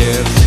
Yeah.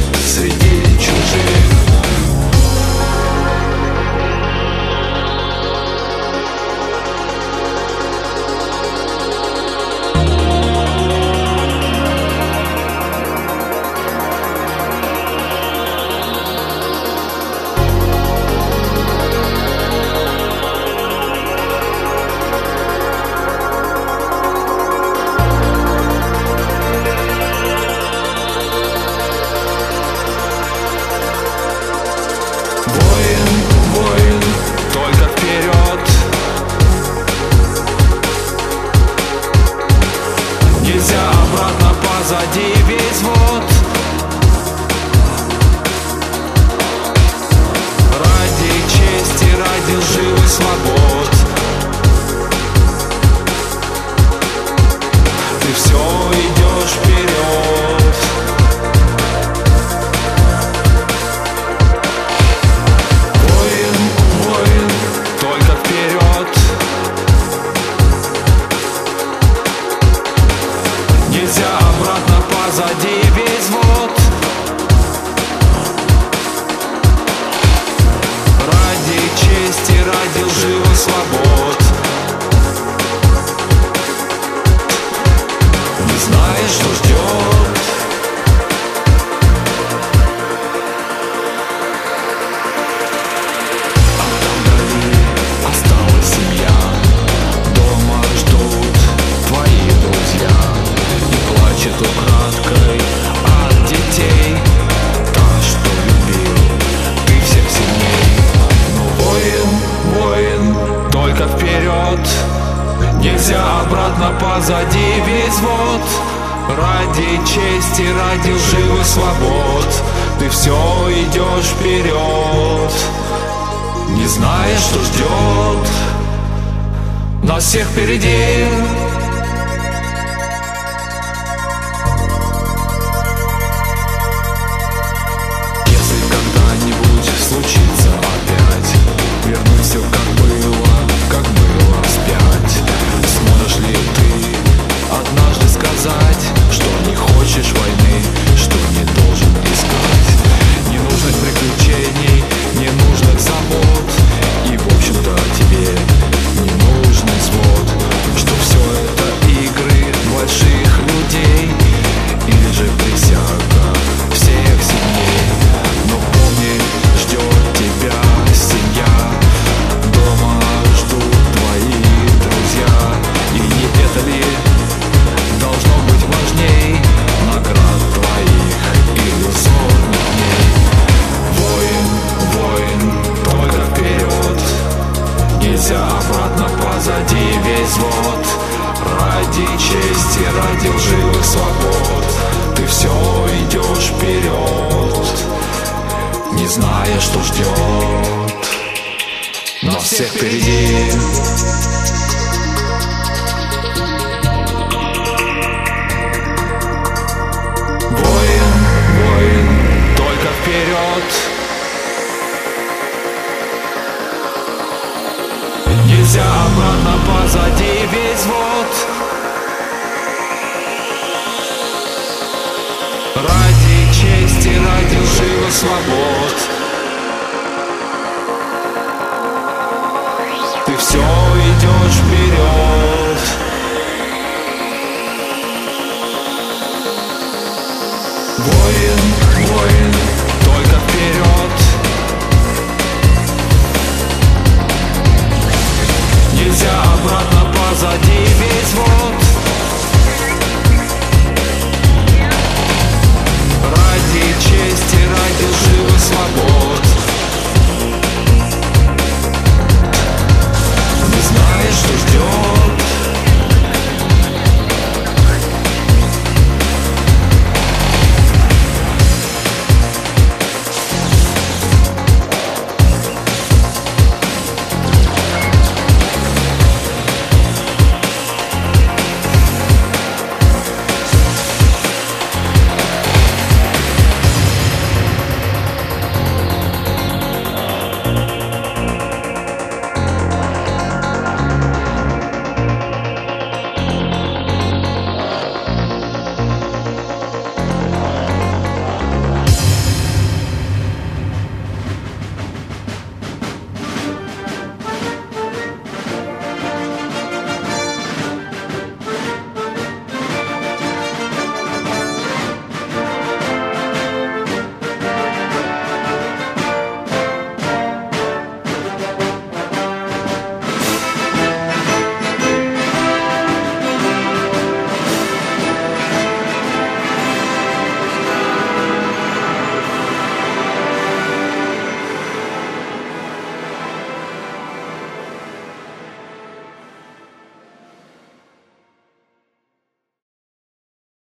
позади весь вод. Ради чести, ради живых свобод. Ты все идешь вперед Не знаешь, что ждет Нас всех впереди. зная, что ждет Но всех впереди. Воин, воин, только вперед. Нельзя обратно позади весь вод. Ради чести, ради жива свободы. вперед. Воин, воин, только вперед. Нельзя обратно позади весь вот